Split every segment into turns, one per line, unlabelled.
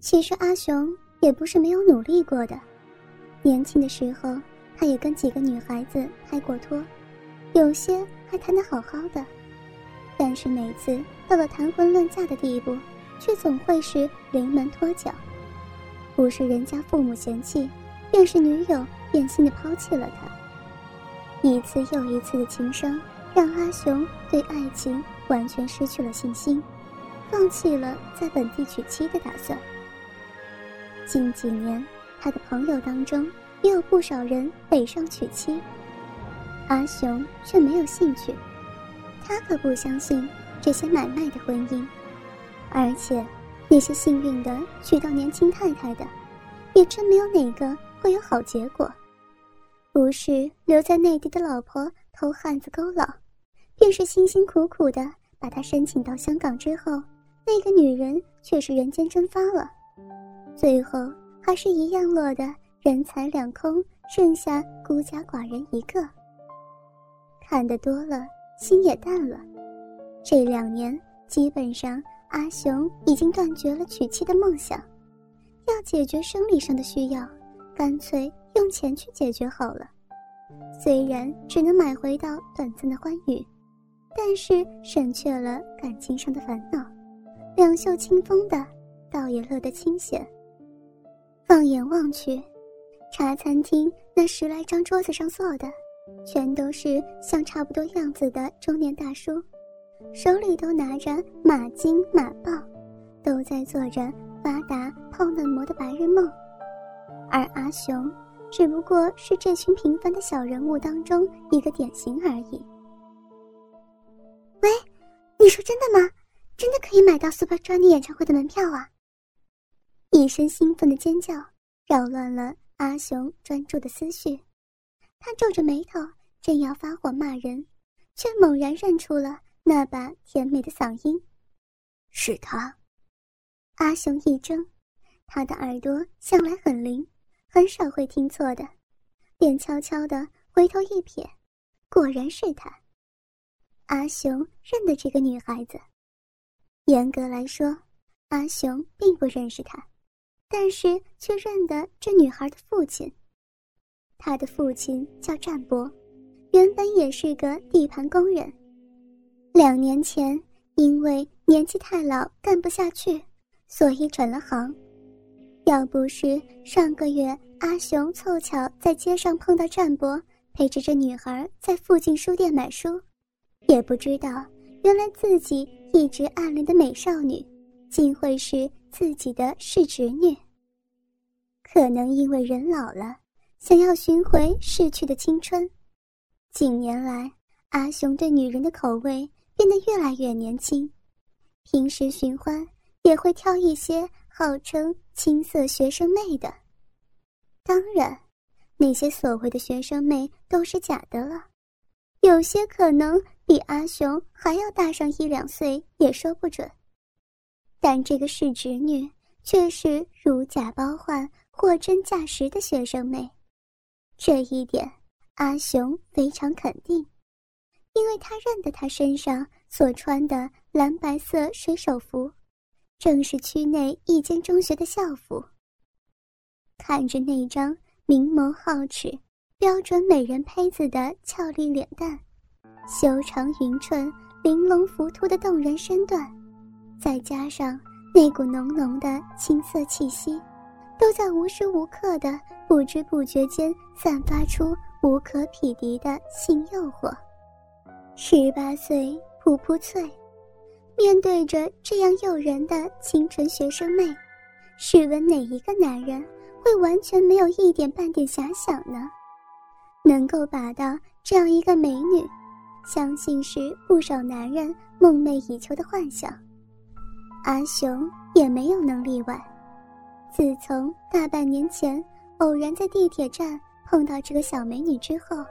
其实阿雄也不是没有努力过的，年轻的时候他也跟几个女孩子拍过拖，有些还谈得好好的，但是每次到了谈婚论嫁的地步，却总会是临门脱脚，不是人家父母嫌弃，便是女友变心的抛弃了他。一次又一次的情伤，让阿雄对爱情完全失去了信心，放弃了在本地娶妻的打算。近几年，他的朋友当中也有不少人北上娶妻，阿雄却没有兴趣。他可不相信这些买卖的婚姻，而且那些幸运的娶到年轻太太的，也真没有哪个会有好结果。不是留在内地的老婆偷汉子勾老，便是辛辛苦苦的把他申请到香港之后，那个女人却是人间蒸发了。最后还是一样落得人财两空，剩下孤家寡人一个。看得多了，心也淡了。这两年基本上，阿雄已经断绝了娶妻的梦想。要解决生理上的需要，干脆用钱去解决好了。虽然只能买回到短暂的欢愉，但是省却了感情上的烦恼，两袖清风的，倒也乐得清闲。放眼望去，茶餐厅那十来张桌子上坐的，全都是像差不多样子的中年大叔，手里都拿着马金马报，都在做着发达泡嫩模的白日梦。而阿雄，只不过是这群平凡的小人物当中一个典型而已。喂，你说真的吗？真的可以买到 Super Junior 演唱会的门票啊？一声兴奋的尖叫，扰乱了阿雄专注的思绪。他皱着眉头，正要发火骂人，却猛然认出了那把甜美的嗓音，是他。阿雄一怔，他的耳朵向来很灵，很少会听错的，便悄悄地回头一瞥，果然是他。阿雄认得这个女孩子，严格来说，阿雄并不认识她。但是却认得这女孩的父亲。他的父亲叫战伯，原本也是个地盘工人。两年前因为年纪太老干不下去，所以转了行。要不是上个月阿雄凑巧在街上碰到战伯，陪着这女孩在附近书店买书，也不知道原来自己一直暗恋的美少女，竟会是。自己的是侄女。可能因为人老了，想要寻回逝去的青春。近年来，阿雄对女人的口味变得越来越年轻，平时寻欢也会挑一些号称青涩学生妹的。当然，那些所谓的学生妹都是假的了，有些可能比阿雄还要大上一两岁，也说不准。但这个是侄女，却是如假包换、货真价实的学生妹，这一点阿雄非常肯定，因为他认得她身上所穿的蓝白色水手服，正是区内一间中学的校服。看着那张明眸皓齿、标准美人胚子的俏丽脸蛋，修长匀称、玲珑浮凸的动人身段。再加上那股浓浓的青涩气息，都在无时无刻的不知不觉间散发出无可匹敌的性诱惑。十八岁噗噗脆，面对着这样诱人的清纯学生妹，试问哪一个男人会完全没有一点半点遐想呢？能够把到这样一个美女，相信是不少男人梦寐以求的幻想。阿雄也没有能例外。自从大半年前偶然在地铁站碰到这个小美女之后，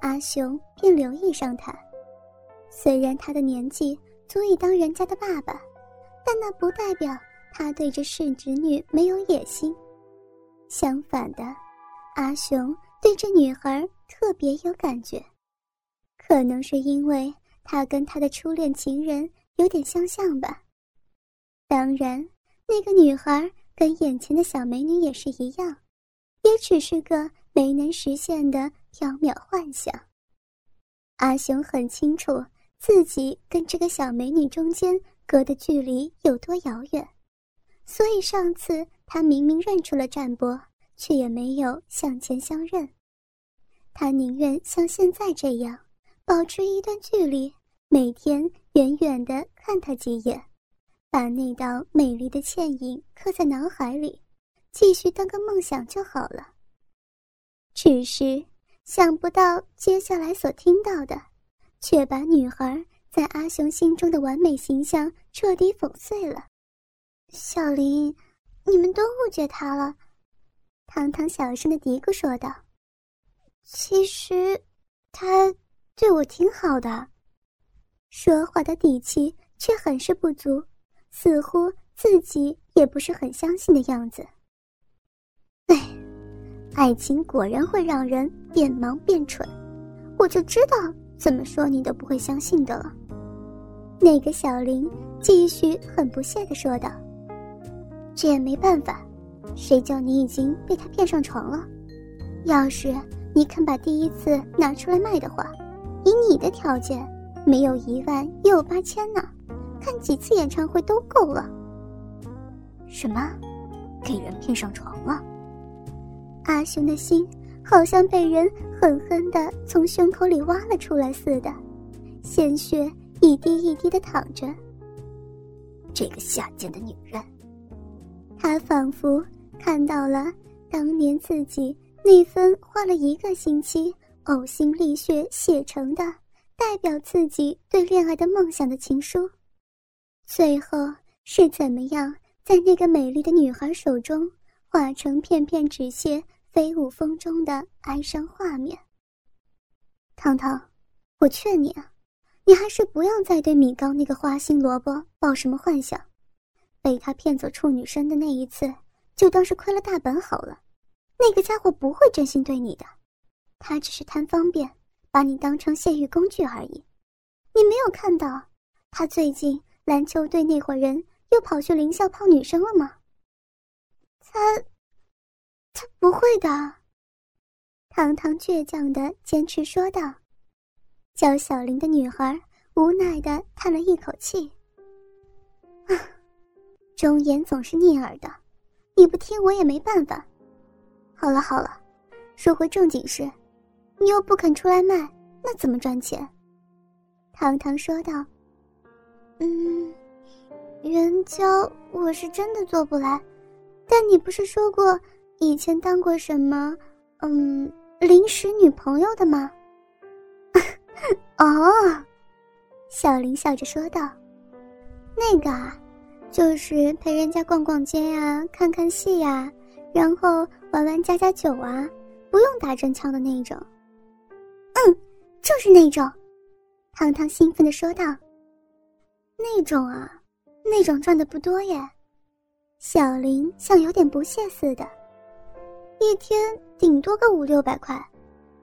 阿雄便留意上她。虽然她的年纪足以当人家的爸爸，但那不代表他对这世侄女没有野心。相反的，阿雄对这女孩特别有感觉，可能是因为她跟他的初恋情人有点相像吧。当然，那个女孩跟眼前的小美女也是一样，也只是个没能实现的缥缈幻想。阿雄很清楚自己跟这个小美女中间隔的距离有多遥远，所以上次他明明认出了战波，却也没有向前相认。他宁愿像现在这样，保持一段距离，每天远远的看他几眼，把那道美丽的倩影刻在脑海里，继续当个梦想就好了。只是。想不到接下来所听到的，却把女孩在阿雄心中的完美形象彻底粉碎了。小林，你们都误解他了。糖糖小声的嘀咕说道：“其实，他对我挺好的。”说话的底气却很是不足，似乎自己也不是很相信的样子。哎。爱情果然会让人变盲变蠢，我就知道怎么说你都不会相信的了。那个小林继续很不屑地说道：“这也没办法，谁叫你已经被他骗上床了？要是你肯把第一次拿出来卖的话，以你的条件，没有一万也有八千呢，看几次演唱会都够了。”什么？给人骗上床了？阿雄的心好像被人狠狠的从胸口里挖了出来似的，鲜血一滴一滴的淌着。这个下贱的女人，他仿佛看到了当年自己那份花了一个星期呕心沥血写成的代表自己对恋爱的梦想的情书，最后是怎么样在那个美丽的女孩手中化成片片纸屑。飞舞风中的哀伤画面。糖糖，我劝你啊，你还是不要再对米高那个花心萝卜抱什么幻想。被他骗走处女身的那一次，就当是亏了大本好了。那个家伙不会真心对你的，他只是贪方便，把你当成泄欲工具而已。你没有看到，他最近篮球队那伙人又跑去林校泡女生了吗？他。他不会的，糖糖倔强的坚持说道。叫小林的女孩无奈的叹了一口气：“啊，忠言总是逆耳的，你不听我也没办法。好了好了，说回正经事，你又不肯出来卖，那怎么赚钱？”糖糖说道：“嗯，援交我是真的做不来，但你不是说过？”以前当过什么，嗯，临时女朋友的吗？哦，小林笑着说道：“那个啊，就是陪人家逛逛街呀，看看戏呀，然后玩玩家家酒啊，不用打真枪的那种。”嗯，就是那种。糖糖兴奋的说道：“那种啊，那种赚的不多耶。”小林像有点不屑似的。一天顶多个五六百块，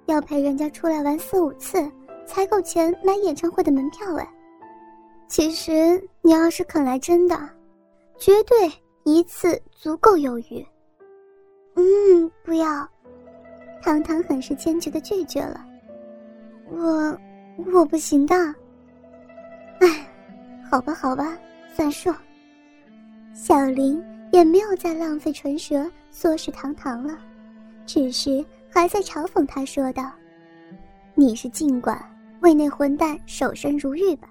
要陪人家出来玩四五次才够钱买演唱会的门票哎。其实你要是肯来真的，绝对一次足够有余。嗯，不要，糖糖很是坚决的拒绝了。我我不行的。哎，好吧好吧，算数。小林也没有再浪费唇舌唆使糖糖了。只是还在嘲讽他，说道：“你是尽管为那混蛋守身如玉吧，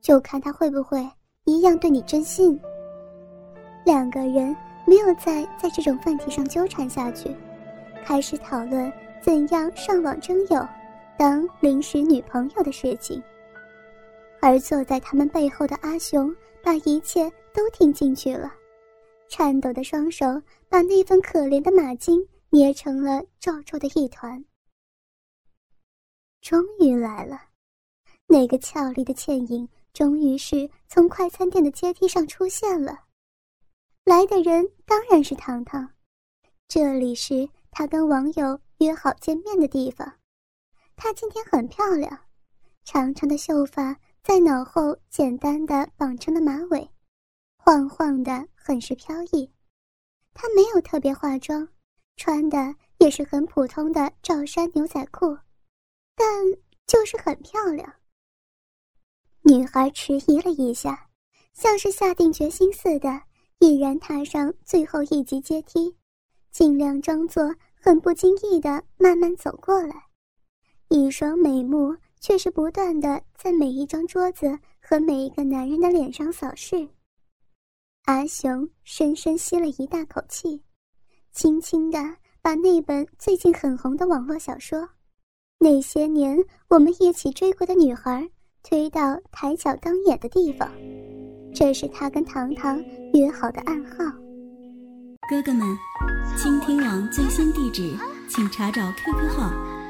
就看他会不会一样对你真心。”两个人没有再在这种问题上纠缠下去，开始讨论怎样上网征友、当临时女朋友的事情。而坐在他们背后的阿雄把一切都听进去了，颤抖的双手把那份可怜的马金。捏成了皱皱的一团。终于来了，那个俏丽的倩影终于是从快餐店的阶梯上出现了。来的人当然是糖糖，这里是他跟网友约好见面的地方。她今天很漂亮，长长的秀发在脑后简单的绑成了马尾，晃晃的很是飘逸。她没有特别化妆，穿的也是很普通的罩衫牛仔裤，但就是很漂亮。女孩迟疑了一下，像是下定决心似的，毅然踏上最后一级阶梯，尽量装作很不经意的慢慢走过来，一双美目却是不断的在每一张桌子和每一个男人的脸上扫视。阿雄深深吸了一大口气，轻轻的把那本最近很红的网络小说《那些年我们一起追过的女孩》推到抬脚当眼的地方。这是他跟糖糖约好的暗号。
哥哥们，倾听网最新地址，请查找 QQ 号